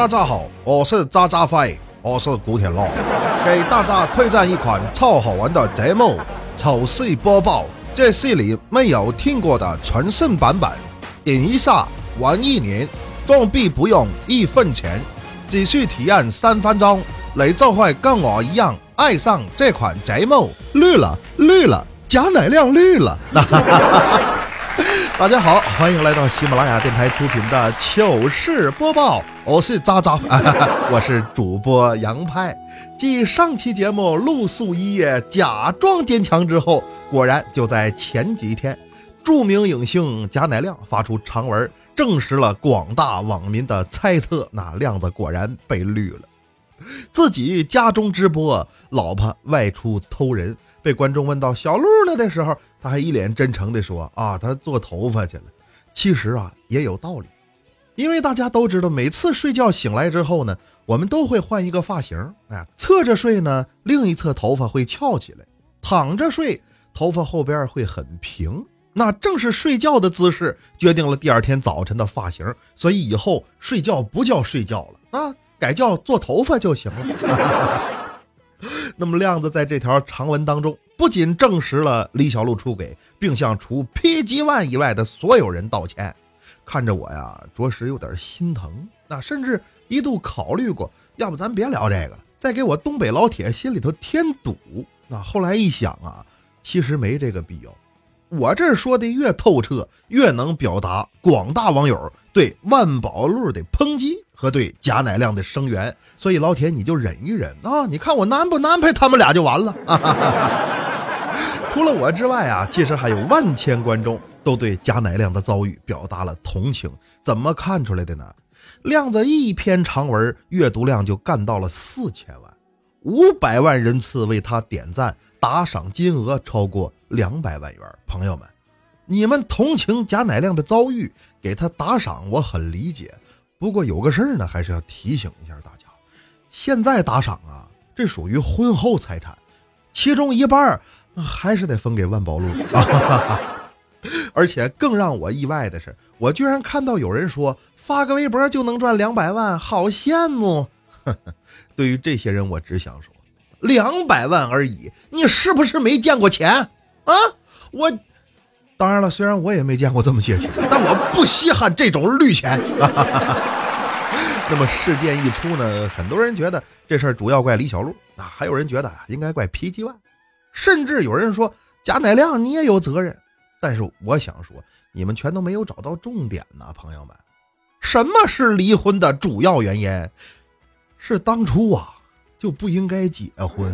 大家好，我是渣渣辉，我是古天乐，给大家推荐一款超好玩的节目——丑戏播报。这是你没有听过的全新版本，点一下玩一年，装逼不用一分钱，只需体验三分钟，你就会跟我一样爱上这款节目。绿了，绿了，贾乃亮绿了。大家好，欢迎来到喜马拉雅电台出品的糗事播报，我是渣渣，我是主播杨派。继上期节目露宿一夜，假装坚强之后，果然就在前几天，著名影星贾乃亮发出长文，证实了广大网民的猜测，那亮子果然被绿了。自己家中直播，老婆外出偷人，被观众问到小鹿呢的时候，他还一脸真诚地说：“啊，他做头发去了。”其实啊，也有道理，因为大家都知道，每次睡觉醒来之后呢，我们都会换一个发型。哎，侧着睡呢，另一侧头发会翘起来；躺着睡，头发后边会很平。那正是睡觉的姿势决定了第二天早晨的发型，所以以后睡觉不叫睡觉了啊。改叫做头发就行了。那么亮子在这条长文当中，不仅证实了李小璐出轨，并向除 PG One 以外的所有人道歉。看着我呀，着实有点心疼。那甚至一度考虑过，要不咱别聊这个了，再给我东北老铁心里头添堵。那后来一想啊，其实没这个必要。我这说的越透彻，越能表达广大网友对万宝路的抨击和对贾乃亮的声援，所以老铁你就忍一忍啊！你看我难不难配他们俩就完了。除了我之外啊，其实还有万千观众都对贾乃亮的遭遇表达了同情。怎么看出来的呢？亮子一篇长文阅读量就干到了四千万。五百万人次为他点赞，打赏金额超过两百万元。朋友们，你们同情贾乃亮的遭遇，给他打赏，我很理解。不过有个事儿呢，还是要提醒一下大家：现在打赏啊，这属于婚后财产，其中一半儿还是得分给万宝路。而且更让我意外的是，我居然看到有人说发个微博就能赚两百万，好羡慕。对于这些人，我只想说，两百万而已，你是不是没见过钱啊？我当然了，虽然我也没见过这么些钱，但我不稀罕这种绿钱。那么事件一出呢，很多人觉得这事儿主要怪李小璐啊，还有人觉得应该怪 PG One，甚至有人说贾乃亮你也有责任。但是我想说，你们全都没有找到重点呢，朋友们，什么是离婚的主要原因？是当初啊就不应该结婚。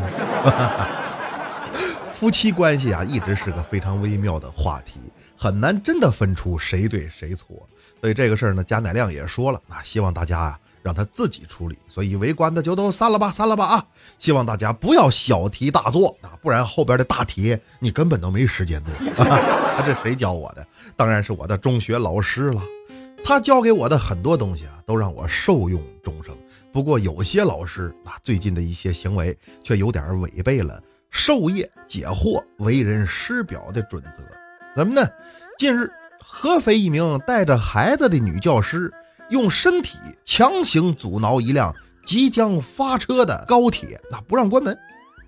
夫妻关系啊一直是个非常微妙的话题，很难真的分出谁对谁错。所以这个事儿呢，贾乃亮也说了啊，希望大家啊让他自己处理。所以围观的就都散了吧，散了吧啊！希望大家不要小题大做啊，不然后边的大题你根本都没时间做。啊这谁教我的？当然是我的中学老师了。他教给我的很多东西啊，都让我受用终生。不过有些老师啊，最近的一些行为却有点违背了授业解惑、为人师表的准则。怎么呢？近日，合肥一名带着孩子的女教师用身体强行阻挠一辆即将发车的高铁，那不让关门，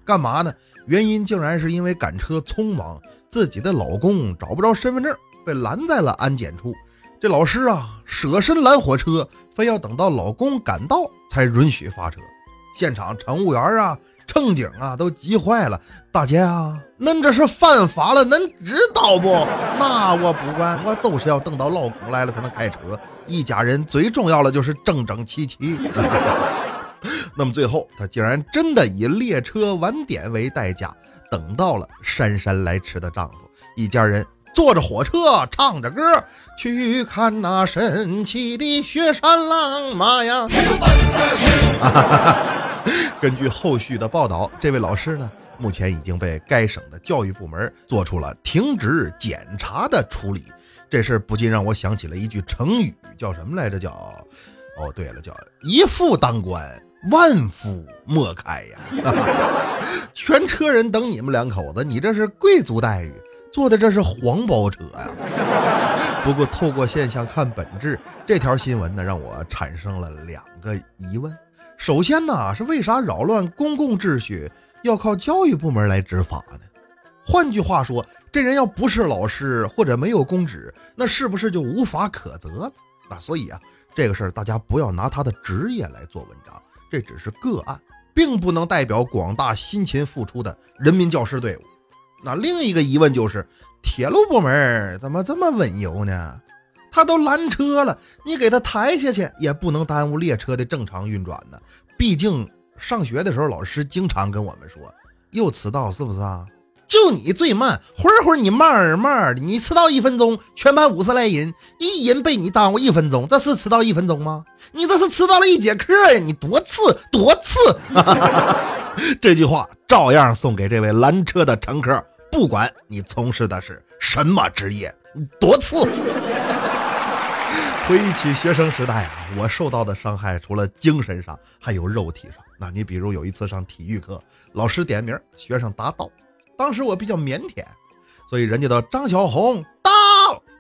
干嘛呢？原因竟然是因为赶车匆忙，自己的老公找不着身份证，被拦在了安检处。这老师啊，舍身拦火车，非要等到老公赶到才允许发车。现场乘务员啊、乘警啊都急坏了。大姐啊，恁这是犯法了，恁知道不？那我不管，我都是要等到老公来了才能开车。一家人最重要的就是整整齐齐。那么最后，她竟然真的以列车晚点为代价，等到了姗姗来迟的丈夫。一家人。坐着火车，唱着歌，去看那神奇的雪山浪马呀！根据后续的报道，这位老师呢，目前已经被该省的教育部门做出了停职检查的处理。这事儿不禁让我想起了一句成语，叫什么来着？叫……哦，对了，叫一夫当关，万夫莫开呀！全车人等你们两口子，你这是贵族待遇。坐的这是黄包车呀！不过透过现象看本质，这条新闻呢让我产生了两个疑问。首先呢是为啥扰乱公共秩序要靠教育部门来执法呢？换句话说，这人要不是老师或者没有公职，那是不是就无法可责了？啊，所以啊，这个事儿大家不要拿他的职业来做文章，这只是个案，并不能代表广大辛勤付出的人民教师队伍。那另一个疑问就是，铁路部门怎么这么稳油呢？他都拦车了，你给他抬下去也不能耽误列车的正常运转呢。毕竟上学的时候，老师经常跟我们说，又迟到是不是啊？就你最慢，会儿会儿你慢慢的，你迟到一分钟，全班五十来人，一人被你耽误一分钟，这是迟到一分钟吗？你这是迟到了一节课呀！你多次多次，这句话照样送给这位拦车的乘客，不管你从事的是什么职业，多次。回忆起学生时代啊，我受到的伤害除了精神上，还有肉体上。那你比如有一次上体育课，老师点名，学生答到。当时我比较腼腆，所以人家的张小红到，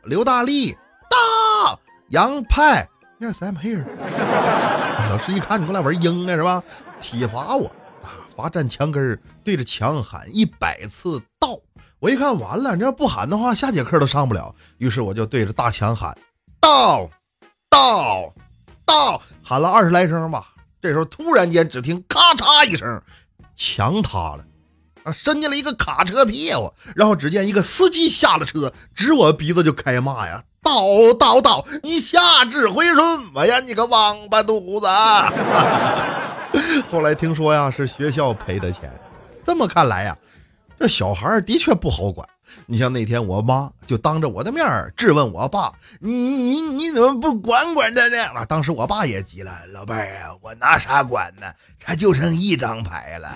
刘大力到，杨派，Yes I'm here。老师一看你跟那玩鹰呢是吧？体罚我啊，罚站墙根儿对着墙喊一百次到。我一看完了，你要不喊的话，下节课都上不了。于是我就对着大墙喊到，到，到，喊了二十来声吧。这时候突然间只听咔嚓一声，墙塌了。啊伸进了一个卡车屁股，然后只见一个司机下了车，指我鼻子就开骂呀：“到到到，你下至回什么呀？你个王八犊子！”后来听说呀，是学校赔的钱。这么看来呀，这小孩的确不好管。你像那天我妈就当着我的面质问我爸：“你你你怎么不管管他呢？”，当时我爸也急了：“老伴儿啊，我拿啥管呢？他就剩一张牌了，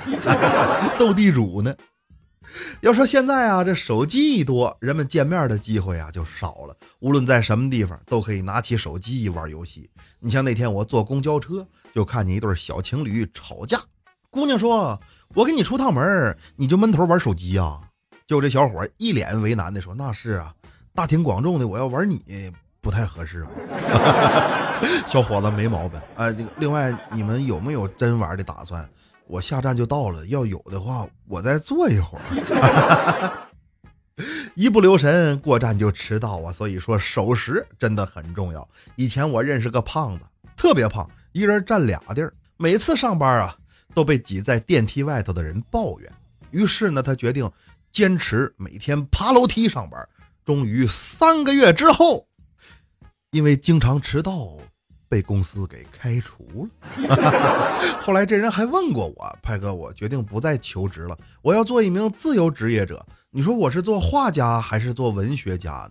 斗地主呢。”要说现在啊，这手机一多，人们见面的机会啊就少了。无论在什么地方，都可以拿起手机玩游戏。你像那天我坐公交车，就看见一对小情侣吵架。姑娘说：“我给你出趟门，你就闷头玩手机呀？”就这小伙一脸为难的说：“那是啊，大庭广众的，我要玩你不太合适吧？” 小伙子没毛病。哎，那个，另外你们有没有真玩的打算？我下站就到了，要有的话，我再坐一会儿。一不留神过站就迟到啊！所以说守时真的很重要。以前我认识个胖子，特别胖，一人占俩地儿，每次上班啊都被挤在电梯外头的人抱怨。于是呢，他决定。坚持每天爬楼梯上班，终于三个月之后，因为经常迟到，被公司给开除了。后来这人还问过我：“派哥，我决定不再求职了，我要做一名自由职业者。你说我是做画家还是做文学家呢？”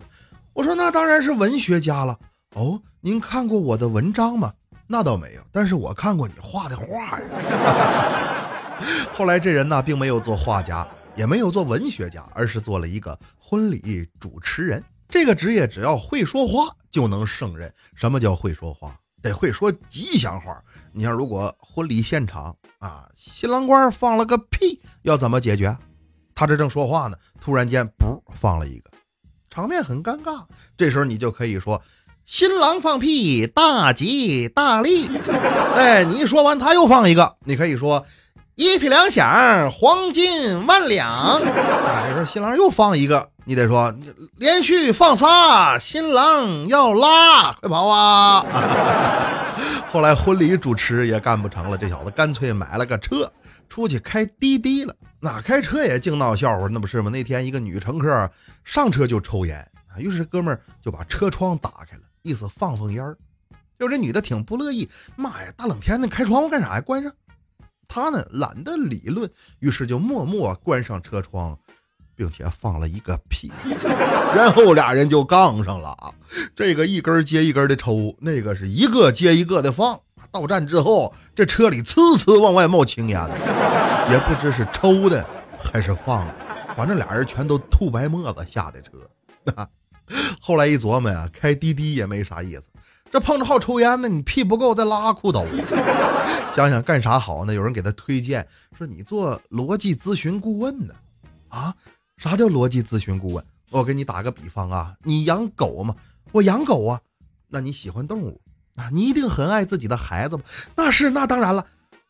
我说：“那当然是文学家了。”哦，您看过我的文章吗？那倒没有，但是我看过你画的画呀。后来这人呢，并没有做画家。也没有做文学家，而是做了一个婚礼主持人。这个职业只要会说话就能胜任。什么叫会说话？得会说吉祥话。你像如果婚礼现场啊，新郎官放了个屁，要怎么解决？他这正说话呢，突然间噗放了一个，场面很尴尬。这时候你就可以说：“新郎放屁，大吉大利。”哎，你一说完，他又放一个，你可以说。一匹两响，黄金万两。啊，这时候新郎又放一个，你得说连续放仨，新郎要拉，快跑啊！后来婚礼主持也干不成了，这小子干脆买了个车，出去开滴滴了。那开车也净闹笑话，那不是吗？那天一个女乘客上车就抽烟啊，于是哥们儿就把车窗打开了，意思放放烟儿。就这女的挺不乐意，妈呀，大冷天的开窗户干啥呀？关上。他呢懒得理论，于是就默默关上车窗，并且放了一个屁，然后俩人就杠上了啊。这个一根接一根的抽，那个是一个接一个的放。到站之后，这车里呲呲往外冒青烟，也不知是抽的还是放的，反正俩人全都吐白沫子下的车。后来一琢磨呀，开滴滴也没啥意思。这碰着好抽烟呢，你屁不够再拉裤兜。想想干啥好呢？有人给他推荐说你做逻辑咨询顾问呢？啊？啥叫逻辑咨询顾问？我给你打个比方啊，你养狗吗？我养狗啊。那你喜欢动物啊？你一定很爱自己的孩子吧？那是，那当然了。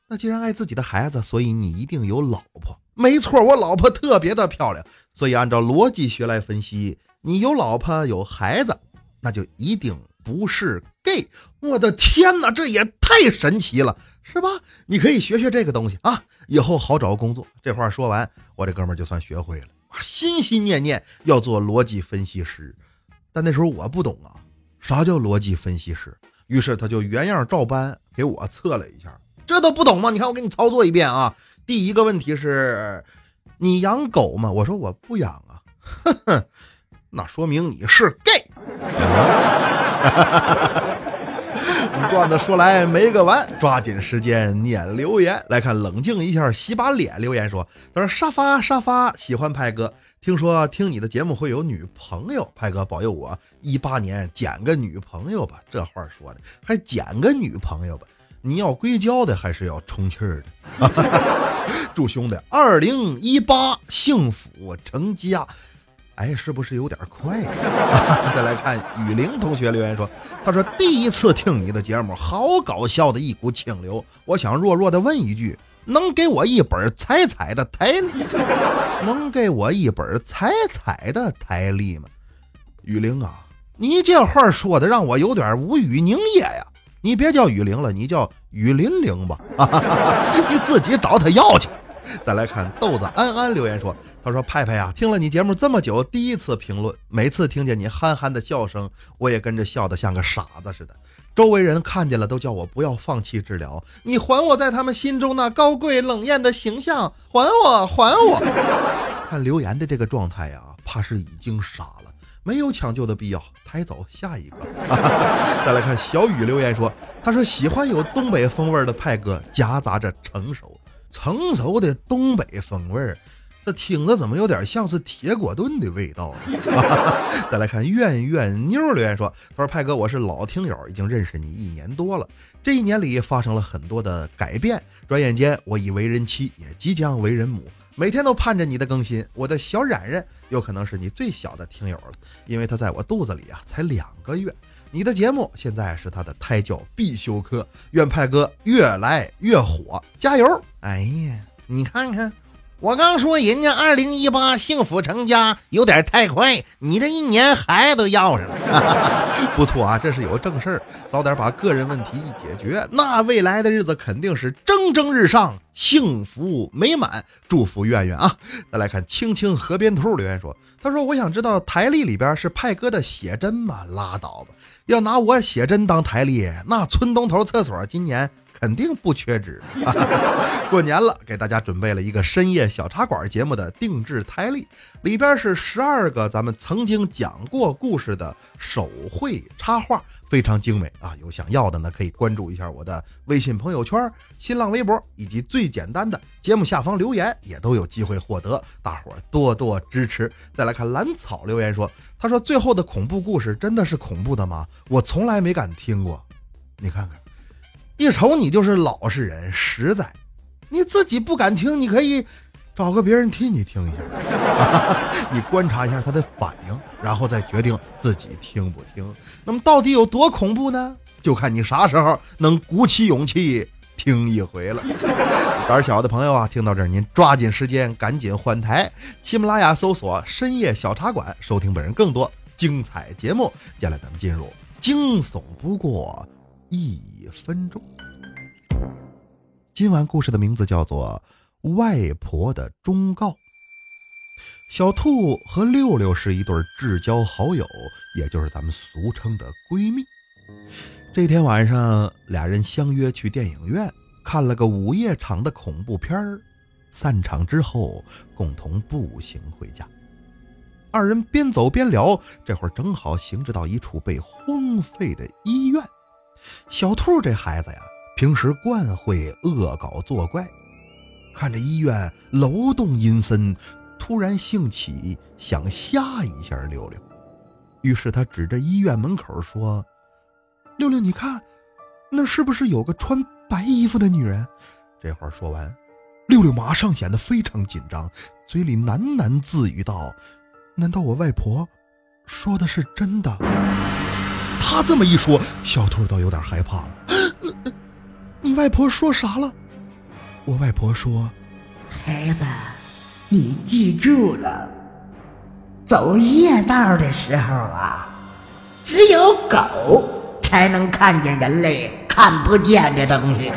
那既然爱自己的孩子，所以你一定有老婆。没错，我老婆特别的漂亮。所以按照逻辑学来分析，你有老婆有孩子，那就一定不是 gay。我的天哪，这也太神奇了，是吧？你可以学学这个东西啊，以后好找工作。这话说完，我这哥们就算学会了，心心念念要做逻辑分析师。但那时候我不懂啊。啥叫逻辑分析师？于是他就原样照搬给我测了一下，这都不懂吗？你看我给你操作一遍啊。第一个问题是，你养狗吗？我说我不养啊。那说明你是 gay。啊 段子说来没个完，抓紧时间念留言来看。冷静一下，洗把脸。留言说：“他说沙发沙发喜欢派哥，听说听你的节目会有女朋友，派哥保佑我一八年捡个女朋友吧。”这话说的还捡个女朋友吧？你要硅胶的还是要充气儿的？祝兄弟二零一八幸福成家。哎，是不是有点快呀？再来看雨玲同学留言说：“他说第一次听你的节目，好搞笑的一股清流。我想弱弱的问一句，能给我一本彩彩的台历？能给我一本彩彩的台历吗？”雨玲啊，你这话说的让我有点无语凝噎呀！你别叫雨玲了，你叫雨林玲吧，你自己找他要去。再来看豆子安安留言说：“他说派派呀，听了你节目这么久，第一次评论。每次听见你憨憨的笑声，我也跟着笑得像个傻子似的。周围人看见了都叫我不要放弃治疗。你还我在他们心中那高贵冷艳的形象，还我，还我！看留言的这个状态呀，怕是已经傻了，没有抢救的必要。抬走下一个。再来看小雨留言说：他说喜欢有东北风味的派哥，夹杂着成熟。”成熟的东北风味儿，这听着怎么有点像是铁锅炖的味道呢？再来看怨怨妞留言说：“他说派哥，我是老听友，已经认识你一年多了。这一年里发生了很多的改变，转眼间我已为人妻，也即将为人母，每天都盼着你的更新。我的小冉冉有可能是你最小的听友了，因为他在我肚子里啊才两个月。”你的节目现在是他的胎教必修课，愿派哥越来越火，加油！哎呀，你看看，我刚说人家二零一八幸福成家有点太快，你这一年孩子都要上了，不错啊，这是有正事儿，早点把个人问题一解决，那未来的日子肯定是蒸蒸日上，幸福美满。祝福愿愿啊！再来看青青河边兔留言说，他说我想知道台历里边是派哥的写真吗？拉倒吧。要拿我写真当台历，那村东头厕所今年肯定不缺纸。过年了，给大家准备了一个深夜小茶馆节目的定制台历，里边是十二个咱们曾经讲过故事的手绘插画，非常精美啊！有想要的呢，可以关注一下我的微信朋友圈、新浪微博，以及最简单的节目下方留言，也都有机会获得。大伙儿多多支持。再来看蓝草留言说。他说：“最后的恐怖故事真的是恐怖的吗？我从来没敢听过。你看看，一瞅你就是老实人，实在。你自己不敢听，你可以找个别人替你听一下。你观察一下他的反应，然后再决定自己听不听。那么到底有多恐怖呢？就看你啥时候能鼓起勇气。”听一回了，胆小的朋友啊，听到这儿您抓紧时间赶紧换台，喜马拉雅搜索“深夜小茶馆”，收听本人更多精彩节目。接下来咱们进入惊悚不过一分钟。今晚故事的名字叫做《外婆的忠告》。小兔和六六是一对至交好友，也就是咱们俗称的闺蜜。这天晚上，俩人相约去电影院看了个午夜场的恐怖片儿。散场之后，共同步行回家。二人边走边聊，这会儿正好行至到一处被荒废的医院。小兔这孩子呀，平时惯会恶搞作怪，看着医院楼栋阴森，突然兴起想吓一下六六，于是他指着医院门口说。六六，你看，那是不是有个穿白衣服的女人？这话说完，六六马上显得非常紧张，嘴里喃喃自语道：“难道我外婆说的是真的？他这么一说，小兔倒有点害怕了。你外婆说啥了？我外婆说：“孩子，你记住了，走夜道的时候啊，只有狗才能看见人类看不见的东西。”